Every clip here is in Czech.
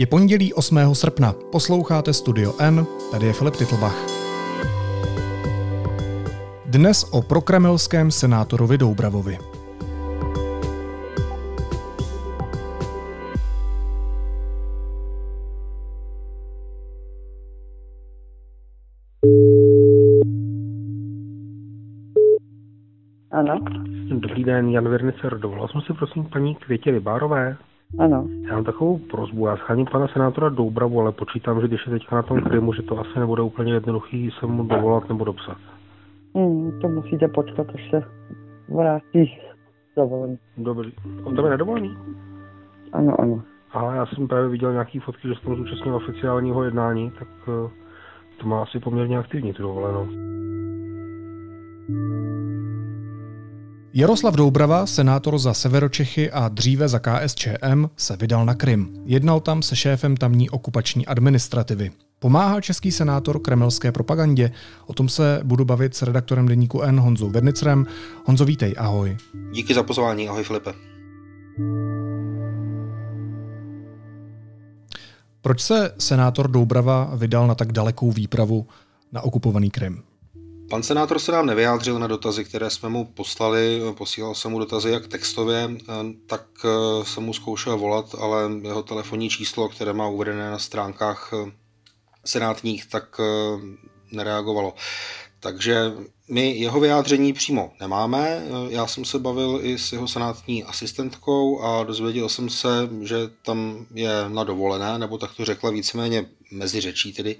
Je pondělí 8. srpna. Posloucháte Studio N, tady je Filip Titlbach. Dnes o prokremelském senátorovi Doubravovi. Ano, Dobrý den, Jan Virnicer. Dovolal jsem si prosím paní Květě Rybárové. Ano. Já mám takovou prozbu. Já scháním pana senátora Doubravu, ale počítám, že když je teďka na tom Krymu, že to asi nebude úplně jednoduchý se mu dovolat nebo dopsat. Hmm, to musíte počkat, až se vrátí z dovolení. Dobrý. On tam je nedovolený? Ano, ano. A já jsem právě viděl nějaký fotky, že se tam zúčastnil oficiálního jednání, tak eh, to má asi poměrně aktivní tu dovolenou. Jaroslav Doubrava, senátor za Severočechy a dříve za KSČM, se vydal na Krym. Jednal tam se šéfem tamní okupační administrativy. Pomáhá český senátor kremelské propagandě? O tom se budu bavit s redaktorem deníku N Honzou Vernicrem. Honzo, vítej, ahoj. Díky za pozvání, ahoj Filipe. Proč se senátor Doubrava vydal na tak dalekou výpravu na okupovaný Krym? Pan senátor se nám nevyjádřil na dotazy, které jsme mu poslali. Posílal jsem mu dotazy jak textově, tak eh, jsem mu zkoušel volat, ale jeho telefonní číslo, které má uvedené na stránkách eh, senátních, tak eh, nereagovalo. Takže my jeho vyjádření přímo nemáme. Já jsem se bavil i s jeho senátní asistentkou a dozvěděl jsem se, že tam je na dovolené, nebo tak to řekla víceméně mezi řečí tedy.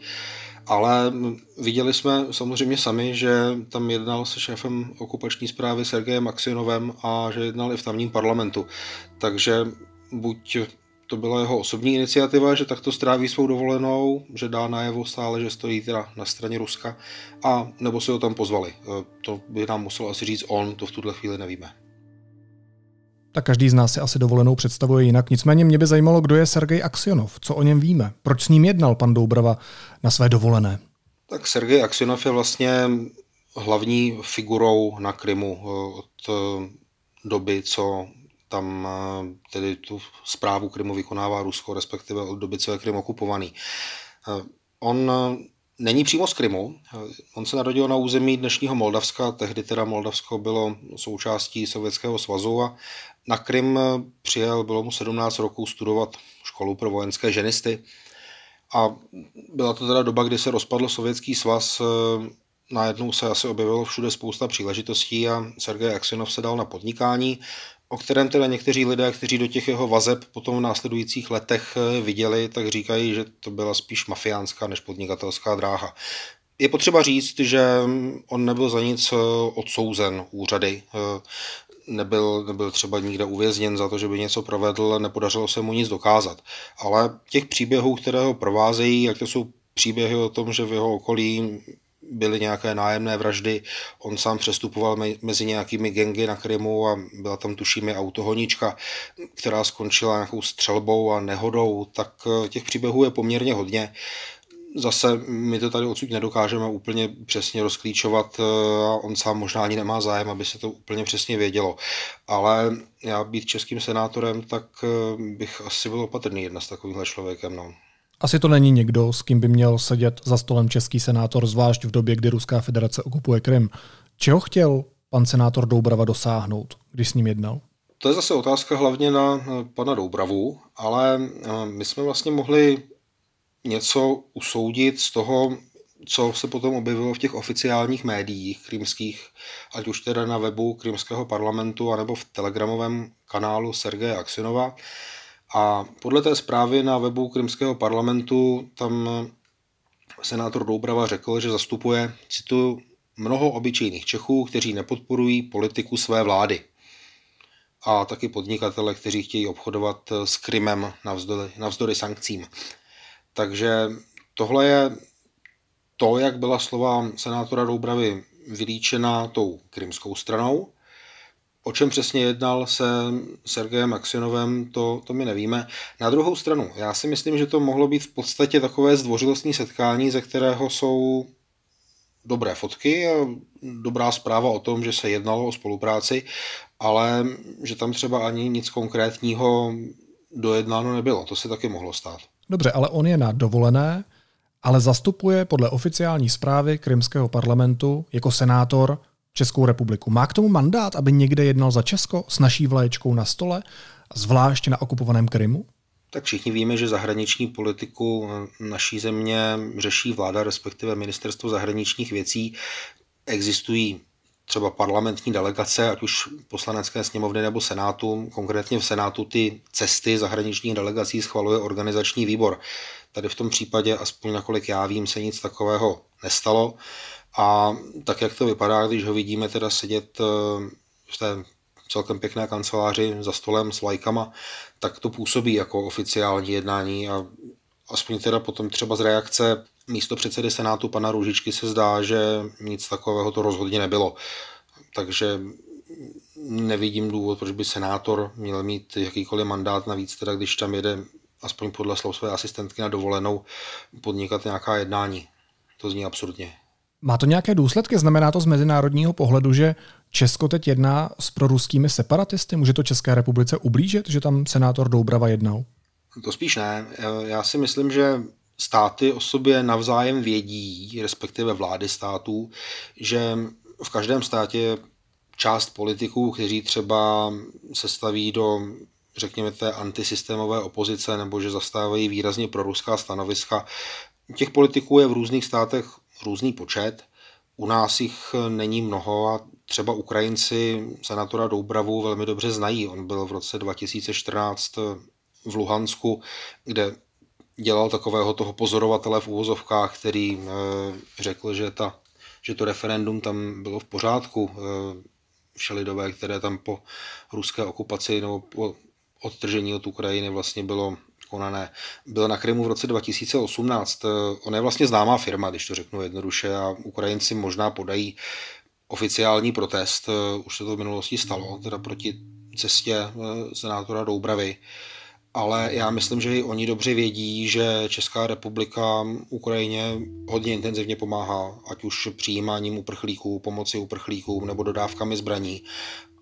Ale viděli jsme samozřejmě sami, že tam jednal se šéfem okupační zprávy Sergejem Aksionovem a že jednal i v tamním parlamentu. Takže buď to byla jeho osobní iniciativa, že takto stráví svou dovolenou, že dá najevo stále, že stojí teda na straně Ruska, a nebo si ho tam pozvali. E, to by nám musel asi říct on, to v tuhle chvíli nevíme. Tak každý z nás si asi dovolenou představuje jinak. Nicméně mě by zajímalo, kdo je Sergej Aksionov, co o něm víme, proč s ním jednal pan Doubrava na své dovolené. Tak Sergej Aksionov je vlastně hlavní figurou na Krymu e, od e, doby, co tam tedy tu zprávu Krymu vykonává Rusko, respektive od doby, co je Krym okupovaný. On není přímo z Krymu, on se narodil na území dnešního Moldavska, tehdy teda Moldavsko bylo součástí Sovětského svazu a na Krym přijel, bylo mu 17 roků studovat školu pro vojenské ženisty a byla to teda doba, kdy se rozpadl Sovětský svaz, najednou se asi objevilo všude spousta příležitostí a Sergej Aksionov se dal na podnikání o kterém teda někteří lidé, kteří do těch jeho vazeb potom v následujících letech eh, viděli, tak říkají, že to byla spíš mafiánská než podnikatelská dráha. Je potřeba říct, že on nebyl za nic eh, odsouzen úřady, eh, nebyl, nebyl třeba nikde uvězněn za to, že by něco provedl, nepodařilo se mu nic dokázat. Ale těch příběhů, které ho provázejí, jak to jsou příběhy o tom, že v jeho okolí byly nějaké nájemné vraždy, on sám přestupoval mezi nějakými gengy na Krymu a byla tam tušíme autohonička, která skončila nějakou střelbou a nehodou, tak eh, těch příběhů je poměrně hodně. Zase my to tady odsud nedokážeme úplně přesně rozklíčovat eh, a on sám možná ani nemá zájem, aby se to úplně přesně vědělo. Ale já být českým senátorem, tak eh, bych asi byl opatrný jedna s takovýmhle člověkem. No. Asi to není někdo, s kým by měl sedět za stolem český senátor, zvlášť v době, kdy Ruská federace okupuje Krym. Čeho chtěl pan senátor Doubrava dosáhnout, když s ním jednal? To je zase otázka hlavně na pana Doubravu, ale eh, my jsme vlastně mohli něco usoudit z toho, co se potom objevilo v těch oficiálních médiích krymských, ať už teda na webu krymského parlamentu, anebo v telegramovém kanálu Sergeje Aksinova. A podle té zprávy na webu Krymského parlamentu tam senátor Doubrava řekl, že zastupuje, cituju, mnoho obyčejných Čechů, kteří nepodporují politiku své vlády. A taky podnikatele, kteří chtějí obchodovat s Krymem navzdory, navzdory sankcím. Takže tohle je to, jak byla slova senátora Doubravy vylíčena tou krymskou stranou. O čem přesně jednal se Sergejem Aksionovem, to, to my nevíme. Na druhou stranu, já si myslím, že to mohlo být v podstatě takové zdvořilostní setkání, ze kterého jsou dobré fotky a dobrá zpráva o tom, že se jednalo o spolupráci, ale že tam třeba ani nic konkrétního dojednáno nebylo. To se taky mohlo stát. Dobře, ale on je na dovolené, ale zastupuje podle oficiální zprávy Krymského parlamentu jako senátor Českou republiku. Má k tomu mandát, aby někde jednal za Česko s naší vlaječkou na stole, zvlášť na okupovaném Krymu? Tak všichni víme, že zahraniční politiku naší země řeší vláda, respektive ministerstvo zahraničních věcí. Existují třeba parlamentní delegace, ať už poslanecké sněmovny nebo senátu. Konkrétně v senátu ty cesty zahraničních delegací schvaluje organizační výbor. Tady v tom případě, aspoň nakolik já vím, se nic takového nestalo. A tak, jak to vypadá, když ho vidíme teda sedět eh, v té celkem pěkné kanceláři za stolem s lajkama, tak to působí jako oficiální jednání a aspoň teda potom třeba z reakce místo předsedy Senátu pana Růžičky se zdá, že nic takového to rozhodně nebylo. Takže nevidím důvod, proč by senátor měl mít jakýkoliv mandát navíc, teda když tam jede aspoň podle slov své asistentky na dovolenou podnikat nějaká jednání. To zní absurdně. Má to nějaké důsledky? Znamená to z mezinárodního pohledu, že Česko teď jedná s proruskými separatisty? Může to České republice ublížit, že tam senátor Doubrava jednal? To spíš ne. Já si myslím, že státy o sobě navzájem vědí, respektive vlády států, že v každém státě část politiků, kteří třeba se staví do řekněme té antisystémové opozice nebo že zastávají výrazně pro ruská stanoviska. Těch politiků je v různých státech různý počet. U nás jich není mnoho a třeba Ukrajinci senátora Doubravu velmi dobře znají. On byl v roce 2014 v Luhansku, kde dělal takového toho pozorovatele v úvozovkách, který eh, řekl, že, ta, že to referendum tam bylo v pořádku. Eh, všelidové, které tam po ruské okupaci nebo po odtržení od Ukrajiny vlastně bylo konané. Byl na Krymu v roce 2018. On je vlastně známá firma, když to řeknu jednoduše, a Ukrajinci možná podají oficiální protest, už se to v minulosti stalo, teda proti cestě eh, senátora Doubravy ale já myslím, že i oni dobře vědí, že Česká republika Ukrajině hodně intenzivně pomáhá, ať už přijímáním uprchlíků, pomoci uprchlíkům nebo dodávkami zbraní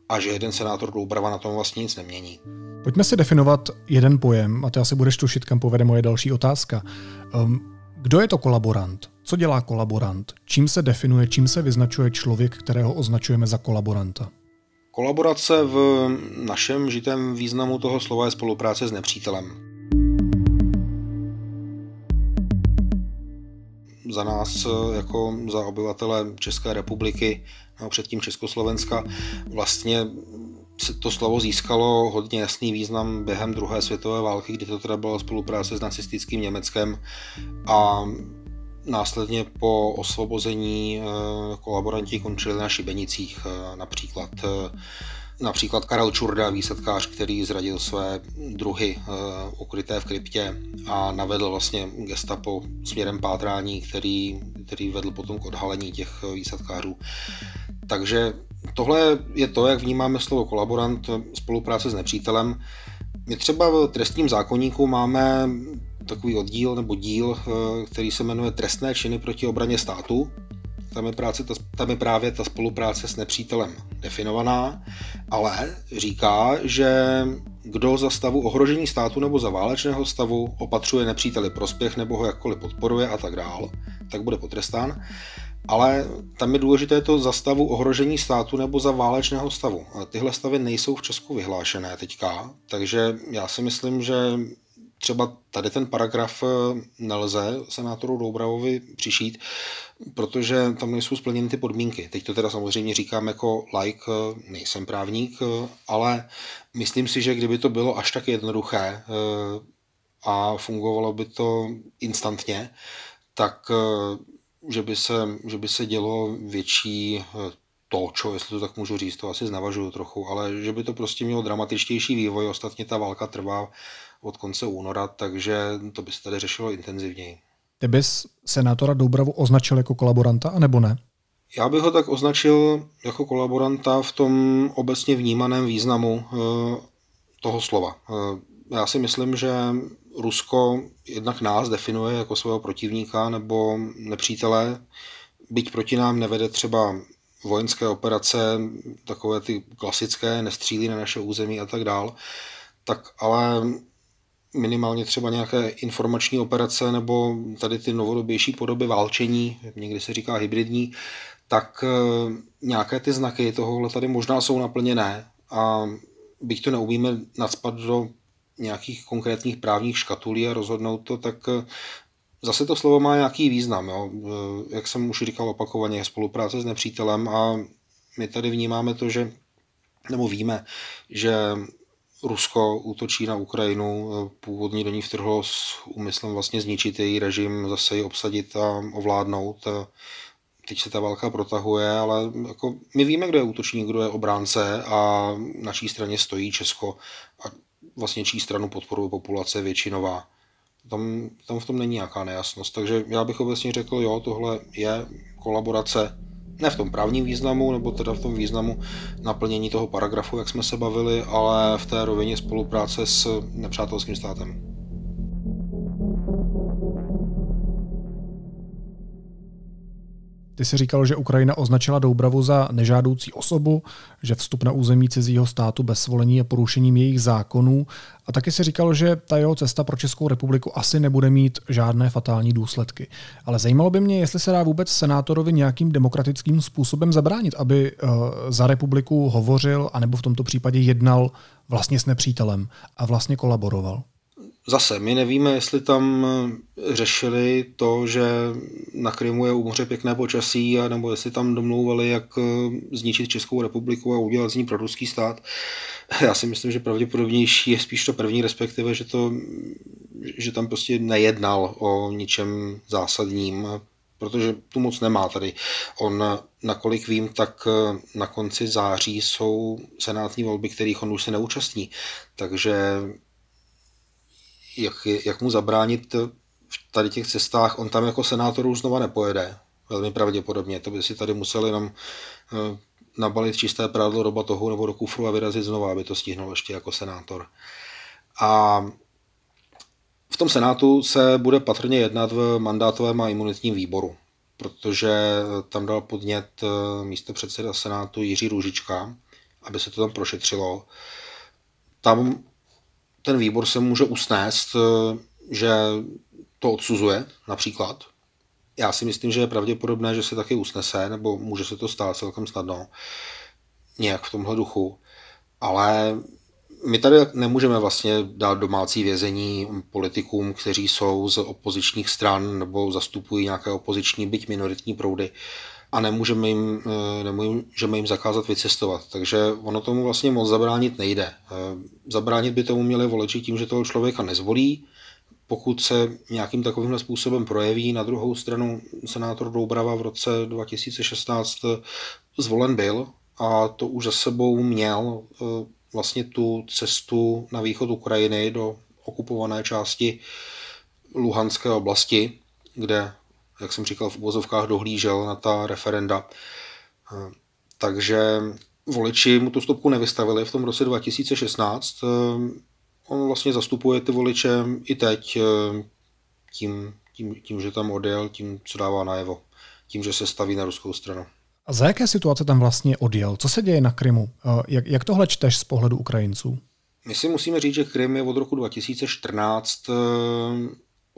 a že jeden senátor Doubrava na tom vlastně nic nemění. Pojďme si definovat jeden pojem, a ty asi budeš tušit, kam povede moje další otázka. Um, kdo je to kolaborant? Co dělá kolaborant? Čím se definuje, čím se vyznačuje člověk, kterého označujeme za kolaboranta? Kolaborace v našem žitém významu toho slova je spolupráce s nepřítelem. Za nás, jako za obyvatele České republiky, nebo předtím Československa, vlastně se to slovo získalo hodně jasný význam během druhé světové války, kdy to teda byla spolupráce s nacistickým Německem a Následně po osvobození eh, kolaboranti končili na šibenicích, eh, například eh, Například Karel Čurda, výsadkář, který zradil své druhy ukryté v kryptě a navedl vlastně gestapo směrem pátrání, který, který vedl potom k odhalení těch výsadkářů. Takže tohle je to, jak vnímáme slovo kolaborant, spolupráce s nepřítelem. My třeba v trestním zákonníku máme takový oddíl nebo díl, eh, který se jmenuje Trestné činy proti obraně státu. Tam je, práce, tam je právě ta spolupráce s nepřítelem definovaná, ale říká, že kdo za stavu ohrožení státu nebo za válečného stavu opatřuje nepříteli prospěch nebo ho jakkoliv podporuje a tak dál, tak bude potrestán. Ale tam je důležité to za stavu ohrožení státu nebo za válečného stavu. Tyhle stavy nejsou v Česku vyhlášené teďka, takže já si myslím, že třeba tady ten paragraf eh, nelze senátoru Doubravovi přišít, protože tam nejsou splněny ty podmínky. Teď to teda samozřejmě říkám jako like, eh, nejsem právník, eh, ale myslím si, že kdyby to bylo až tak jednoduché a fungovalo by to instantně, tak že by se, že by se dělo větší to, čo, jestli to tak můžu říct, to asi znavažuju trochu, ale že by to prostě mělo dramatičtější vývoj, ostatně ta válka trvá od konce února, takže to by se tady řešilo intenzivněji. Ty bys senátora Doubravu označil jako kolaboranta, anebo ne? Já bych ho tak označil jako kolaboranta v tom obecně vnímaném významu eh, toho slova. Eh, já si myslím, že Rusko jednak nás definuje jako svého protivníka nebo nepřítele, byť proti nám nevede třeba vojenské operace, takové ty klasické, nestřílí na naše území a tak dál, tak ale minimálně třeba nějaké informační operace nebo tady ty novodobější podoby válčení, někdy se říká hybridní, tak eh, nějaké ty znaky tohohle tady možná jsou naplněné a byť to neumíme nadspat do nějakých konkrétních právních škatulí a rozhodnout to, tak eh, zase to slovo má nějaký význam. Jo? Eh, jak jsem už říkal opakovaně, spolupráce s nepřítelem a my tady vnímáme to, že nebo víme, že Rusko útočí na Ukrajinu, původně do ní vtrhlo s úmyslem vlastně zničit její režim, zase ji obsadit a ovládnout. Teď se ta válka protahuje, ale jako my víme, kdo je útočník, kdo je obránce a na čí straně stojí Česko a vlastně čí stranu podporuje populace většinová. Tam, tam v tom není nějaká nejasnost. Takže já bych obecně řekl, jo, tohle je kolaborace ne v tom právním významu, nebo teda v tom významu naplnění toho paragrafu, jak jsme se bavili, ale v té rovině spolupráce s nepřátelským státem. Ty jsi říkal, že Ukrajina označila Doubravu za nežádoucí osobu, že vstup na území cizího státu bez svolení je porušením jejich zákonů a taky si říkal, že ta jeho cesta pro Českou republiku asi nebude mít žádné fatální důsledky. Ale zajímalo by mě, jestli se dá vůbec senátorovi nějakým demokratickým způsobem zabránit, aby uh, za republiku hovořil, anebo v tomto případě jednal vlastně s nepřítelem a vlastně kolaboroval. Zase, my nevíme, jestli tam řešili to, že na Krymu je u moře pěkné počasí, a nebo jestli tam domlouvali, jak eh, zničit Českou republiku a udělat z ní proruský stát. Já si myslím, že pravděpodobnější je spíš to první, respektive, že, to, že tam prostě nejednal o ničem zásadním, protože tu moc nemá tady. On, nakolik vím, tak eh, na konci září jsou senátní volby, kterých on už se neúčastní. Takže jak, jak mu zabránit v tady těch cestách, on tam jako senátor už znova nepojede, velmi pravděpodobně, to by si tady museli jenom eh, nabalit čisté prádlo do batohu nebo do kufru a vyrazit znova, aby to stihnul ještě jako senátor. A v tom senátu se bude patrně jednat v mandátovém a imunitním výboru, protože tam dal podnět eh, místo předseda senátu Jiří Růžička, aby se to tam prošetřilo. Tam ten výbor se může usnést, eh, že to odsuzuje například. Já si myslím, že je pravděpodobné, že se taky usnese, nebo může se to stát celkem snadno, nějak v tomhle duchu. Ale my tady nemůžeme vlastně dát domácí vězení politikům, kteří jsou z opozičních stran nebo zastupují nějaké opoziční, byť minoritní proudy a nemůžeme jim, eh, nemůžeme jim zakázat vycestovat. Takže ono tomu vlastně moc zabránit nejde. Eh, zabránit by tomu měli voliči tím, že toho člověka nezvolí, pokud se nějakým takovým způsobem projeví. Na druhou stranu senátor Doubrava v roce 2016 zvolen byl a to už za sebou měl eh, vlastně tu cestu na východ Ukrajiny do okupované části Luhanské oblasti, kde jak jsem říkal, v uvozovkách dohlížel na ta referenda. Eh, takže voliči mu tu stopku nevystavili v tom roce 2016. Eh, on vlastně zastupuje ty voliče i teď eh, tím, tím, tím, že tam odjel, tím, co dává najevo, tím, že se staví na ruskou stranu. A za jaké situace tam vlastně odjel? Co se děje na Krymu? Jak, jak tohle čteš z pohledu Ukrajinců? My si musíme říct, že Krym je od roku 2014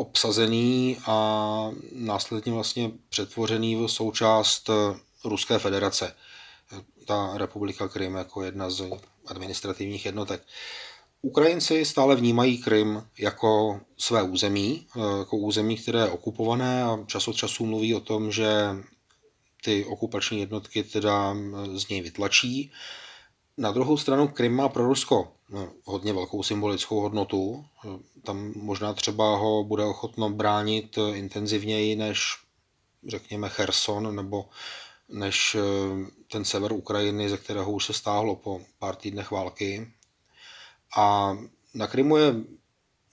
obsazený a následně vlastně přetvořený v součást Ruské federace. Ta republika Krym jako jedna z administrativních jednotek. Ukrajinci stále vnímají Krym jako své území, jako území, které je okupované a čas od času mluví o tom, že ty okupační jednotky teda z něj vytlačí. Na druhou stranu Krym má pro Rusko no, hodně velkou symbolickou hodnotu. Tam možná třeba ho bude ochotno bránit intenzivněji než řekněme Cherson nebo než eh, ten sever Ukrajiny, ze kterého už se stáhlo po pár týdnech války. A na Krymu je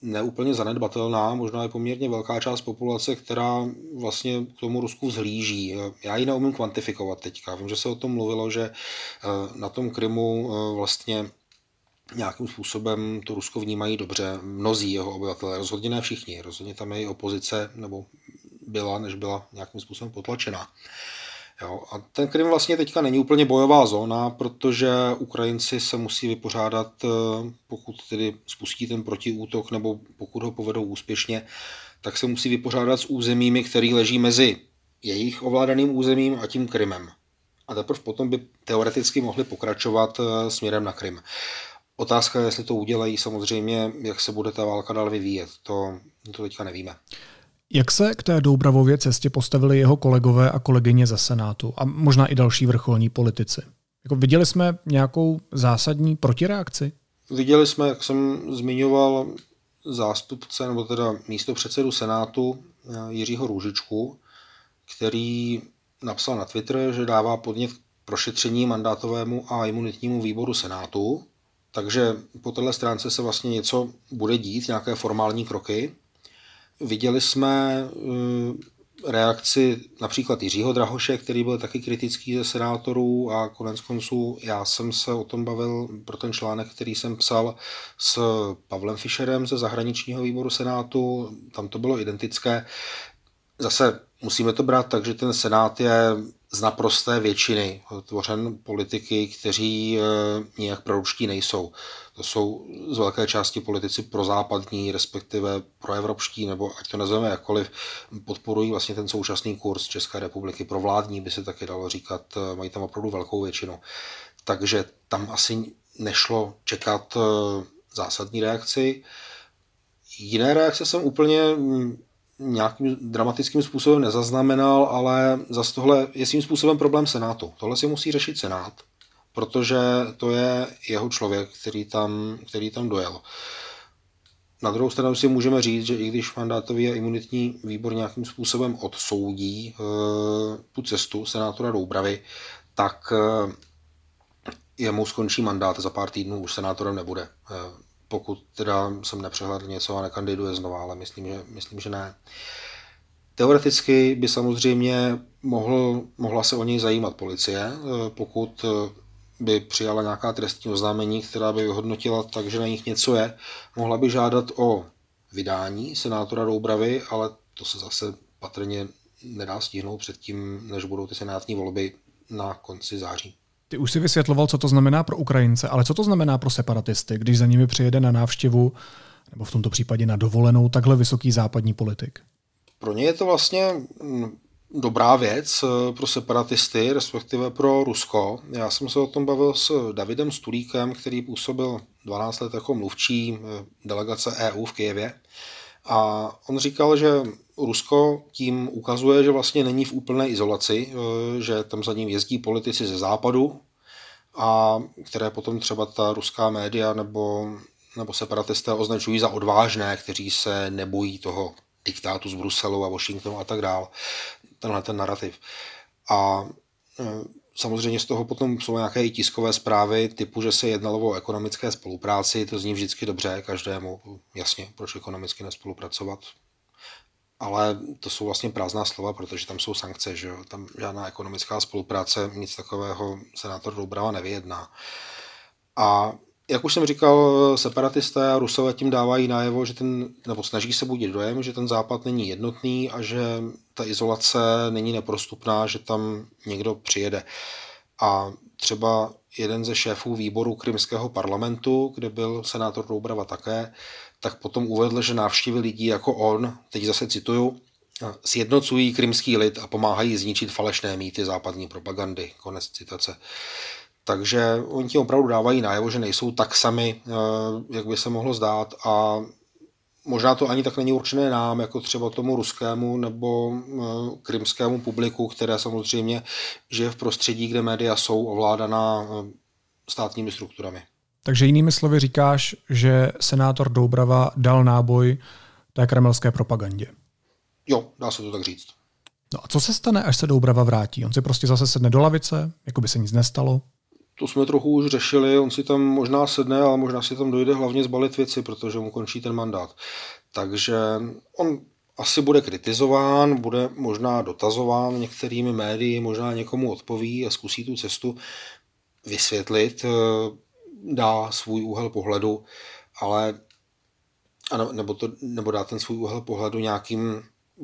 neúplně zanedbatelná, možná je poměrně velká část populace, která vlastně k tomu Rusku zhlíží. Já ji neumím kvantifikovat teďka. Vím, že se o tom mluvilo, že eh, na tom Krymu eh, vlastně nějakým způsobem to Rusko vnímají dobře. Mnozí jeho obyvatelé, rozhodně ne všichni. Rozhodně tam je i opozice, nebo byla, než byla nějakým způsobem potlačena. Jo, a ten Krym vlastně teďka není úplně bojová zóna, protože Ukrajinci se musí vypořádat, eh, pokud tedy spustí ten protiútok nebo pokud ho povedou úspěšně, tak se musí vypořádat s územími, které leží mezi jejich ovládaným územím a tím Krymem. A teprve potom by teoreticky mohli pokračovat eh, směrem na Krym. Otázka je, jestli to udělají samozřejmě, jak se bude ta válka dál vyvíjet. To, to teďka nevíme. Jak se k té Doubravově cestě postavili jeho kolegové a kolegyně ze Senátu a možná i další vrcholní politici? Jako viděli jsme nějakou zásadní protireakci? Viděli jsme, jak jsem zmiňoval, zástupce, nebo teda místo předsedu Senátu eh, Jiřího Růžičku, který napsal na Twitter, že dává podnět prošetření mandátovému a imunitnímu výboru Senátu. Takže po této stránce se vlastně něco bude dít, nějaké formální kroky. Viděli jsme eh, reakci například Jiřího Drahoše, který byl taky kritický ze senátorů a konec konců já jsem se o tom bavil pro ten článek, který jsem psal s Pavlem Fischerem ze zahraničního výboru senátu, tam to bylo identické. Zase musíme to brát tak, že ten senát je z naprosté většiny tvořen politiky, kteří e, nějak proručtí nejsou. To jsou z velké části politici prozápadní, respektive proevropští, nebo ať to nazveme jakkoliv, podporují vlastně ten současný kurz České republiky. Pro vládní by se taky dalo říkat, e, mají tam opravdu velkou většinu. Takže tam asi nešlo čekat e, zásadní reakci. Jiné reakce jsem úplně nějakým dramatickým způsobem nezaznamenal, ale zase tohle je svým způsobem problém Senátu. Tohle si musí řešit Senát, protože to je jeho člověk, který tam, který tam dojel. Na druhou stranu si můžeme říct, že i když mandátový a imunitní výbor nějakým způsobem odsoudí e, tu cestu senátora Doubravy, tak e, jemu skončí mandát za pár týdnů, už senátorem nebude. E, pokud teda jsem nepřehledl něco a nekandiduje znova, ale myslím, že, myslím, že ne. Teoreticky by samozřejmě mohl, mohla se o něj zajímat policie, eh, pokud eh, by přijala nějaká trestní oznámení, která by vyhodnotila tak, že na nich něco je. Mohla by žádat o vydání senátora Doubravy, ale to se zase patrně nedá stihnout předtím, než budou ty senátní volby na konci září. Ty už si vysvětloval, co to znamená pro Ukrajince, ale co to znamená pro separatisty, když za nimi přijede na návštěvu, nebo v tomto případě na dovolenou, takhle vysoký západní politik? Pro ně je to vlastně mm, dobrá věc eh, pro separatisty, respektive pro Rusko. Já jsem se o tom bavil s Davidem Stulíkem, který působil 12 let jako mluvčí eh, delegace EU v Kijevě. A on říkal, že Rusko tím ukazuje, že vlastně není v úplné izolaci, eh, že tam za ním jezdí politici ze západu, a které potom třeba ta ruská média nebo, nebo separatisté označují za odvážné, kteří se nebojí toho diktátu z Bruselu a Washingtonu a tak dál. Tenhle ten narrativ. A eh, Samozřejmě z toho potom jsou nějaké i tiskové zprávy typu, že se jednalo o ekonomické spolupráci, to zní vždycky dobře každému, jasně, proč ekonomicky nespolupracovat, ale to jsou vlastně prázdná slova, protože tam jsou sankce, že jo? tam žádná ekonomická spolupráce, nic takového senátor Doubrava nevyjedná. A jak už jsem říkal, separatisté a rusové tím dávají najevo, že ten, nebo snaží se budit dojem, že ten západ není jednotný a že ta izolace není neprostupná, že tam někdo přijede. A třeba jeden ze šéfů výboru krymského parlamentu, kde byl senátor Doubrava také, tak potom uvedl, že návštěvy lidí jako on, teď zase cituju, sjednocují krymský lid a pomáhají zničit falešné mýty západní propagandy. Konec citace. Takže oni ti opravdu dávají najevo, že nejsou tak sami, eh, jak by se mohlo zdát a možná to ani tak není určené nám, jako třeba tomu ruskému nebo eh, krymskému publiku, které samozřejmě žije v prostředí, kde média jsou ovládaná eh, státními strukturami. Takže jinými slovy říkáš, že senátor Doubrava dal náboj té kremelské propagandě. Jo, dá se to tak říct. No a co se stane, až se Doubrava vrátí? On si prostě zase sedne do lavice, jako by se nic nestalo? To jsme trochu už řešili, on si tam možná sedne, ale možná si tam dojde hlavně zbalit věci, protože mu končí ten mandát. Takže on asi bude kritizován, bude možná dotazován některými médii, možná někomu odpoví a zkusí tu cestu vysvětlit dá svůj úhel pohledu, ale nebo, to, nebo dá ten svůj úhel pohledu nějakým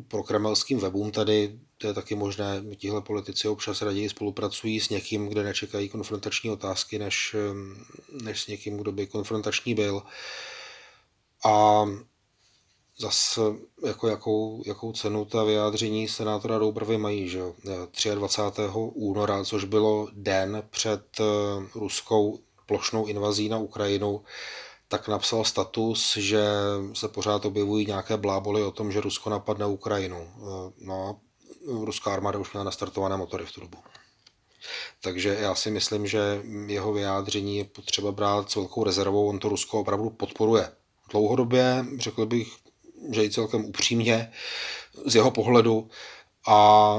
pro kremelským webům tady, to je taky možné, tihle politici občas raději spolupracují s někým, kde nečekají konfrontační otázky, než, než s někým, kdo by konfrontační byl. A zase jako jakou, jakou cenu ta vyjádření senátora Doubravy mají, že 23. února, což bylo den před eh, ruskou plošnou invazí na Ukrajinu, tak napsal status, že se pořád objevují nějaké bláboly o tom, že Rusko napadne Ukrajinu. No ruská armáda už měla nastartované motory v tu dobu. Takže já si myslím, že jeho vyjádření je potřeba brát s velkou rezervou. On to Rusko opravdu podporuje. Dlouhodobě, řekl bych, že i celkem upřímně z jeho pohledu a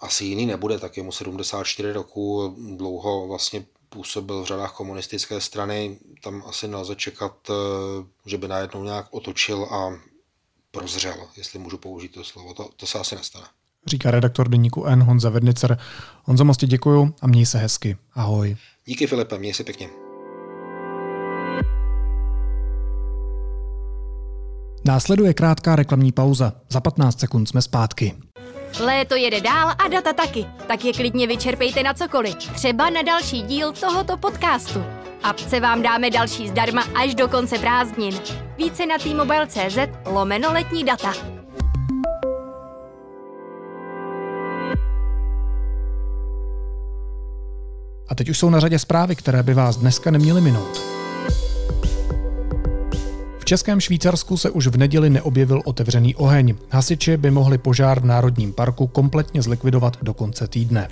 asi jiný nebude, tak je mu 74 roku, dlouho vlastně působil v řadách komunistické strany, tam asi nelze čekat, eh, že by najednou nějak otočil a prozřel, jestli můžu použít to slovo. To, to se asi nestane. Říká redaktor deníku N Honza Vednicer. Honzo, moc děkuju a měj se hezky. Ahoj. Díky Filipe, měj se pěkně. Následuje krátká reklamní pauza. Za 15 sekund jsme zpátky. Léto jede dál a data taky, tak je klidně vyčerpejte na cokoliv. Třeba na další díl tohoto podcastu. Apce vám dáme další zdarma až do konce prázdnin. Více na t-mobile.cz lomeno letní data. A teď už jsou na řadě zprávy, které by vás dneska neměly minout českém Švýcarsku se už v neděli neobjevil otevřený oheň. Hasiči by mohli požár v Národním parku kompletně zlikvidovat do konce týdne.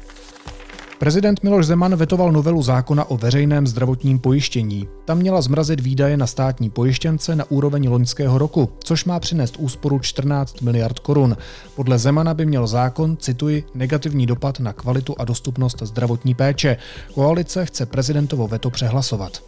Prezident Miloš Zeman vetoval novelu zákona o veřejném zdravotním pojištění. Tam měla zmrazit výdaje na státní pojištěnce na úroveň loňského roku, což má přinést úsporu 14 miliard korun. Podle Zemana by měl zákon, cituji, negativní dopad na kvalitu a dostupnost zdravotní péče. Koalice chce prezidentovo veto přehlasovat.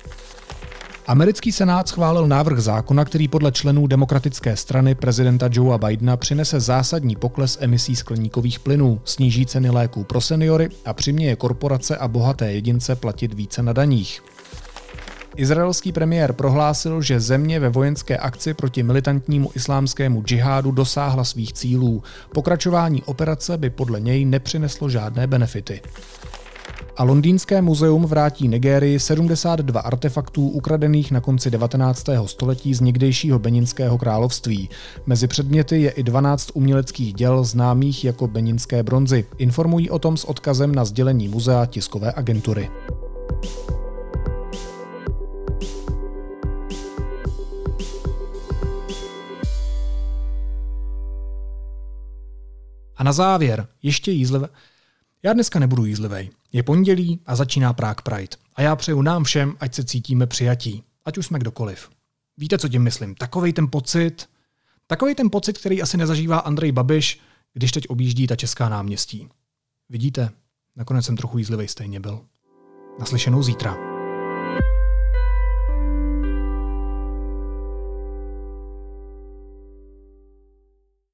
Americký senát schválil návrh zákona, který podle členů demokratické strany prezidenta Joea Bidena přinese zásadní pokles emisí skleníkových plynů, sníží ceny léků pro seniory a přiměje korporace a bohaté jedince platit více na daních. Izraelský premiér prohlásil, že země ve vojenské akci proti militantnímu islámskému džihádu dosáhla svých cílů. Pokračování operace by podle něj nepřineslo žádné benefity a londýnské muzeum vrátí Nigérii 72 artefaktů ukradených na konci 19. století z někdejšího Beninského království. Mezi předměty je i 12 uměleckých děl známých jako beninské bronzy. Informují o tom s odkazem na sdělení muzea tiskové agentury. A na závěr ještě jízlivé. Já dneska nebudu jízlivej. Je pondělí a začíná Prague Pride. A já přeju nám všem, ať se cítíme přijatí. Ať už jsme kdokoliv. Víte, co tím myslím? Takový ten pocit, takový ten pocit, který asi nezažívá Andrej Babiš, když teď objíždí ta česká náměstí. Vidíte, nakonec jsem trochu jízlivej stejně byl. Naslyšenou zítra.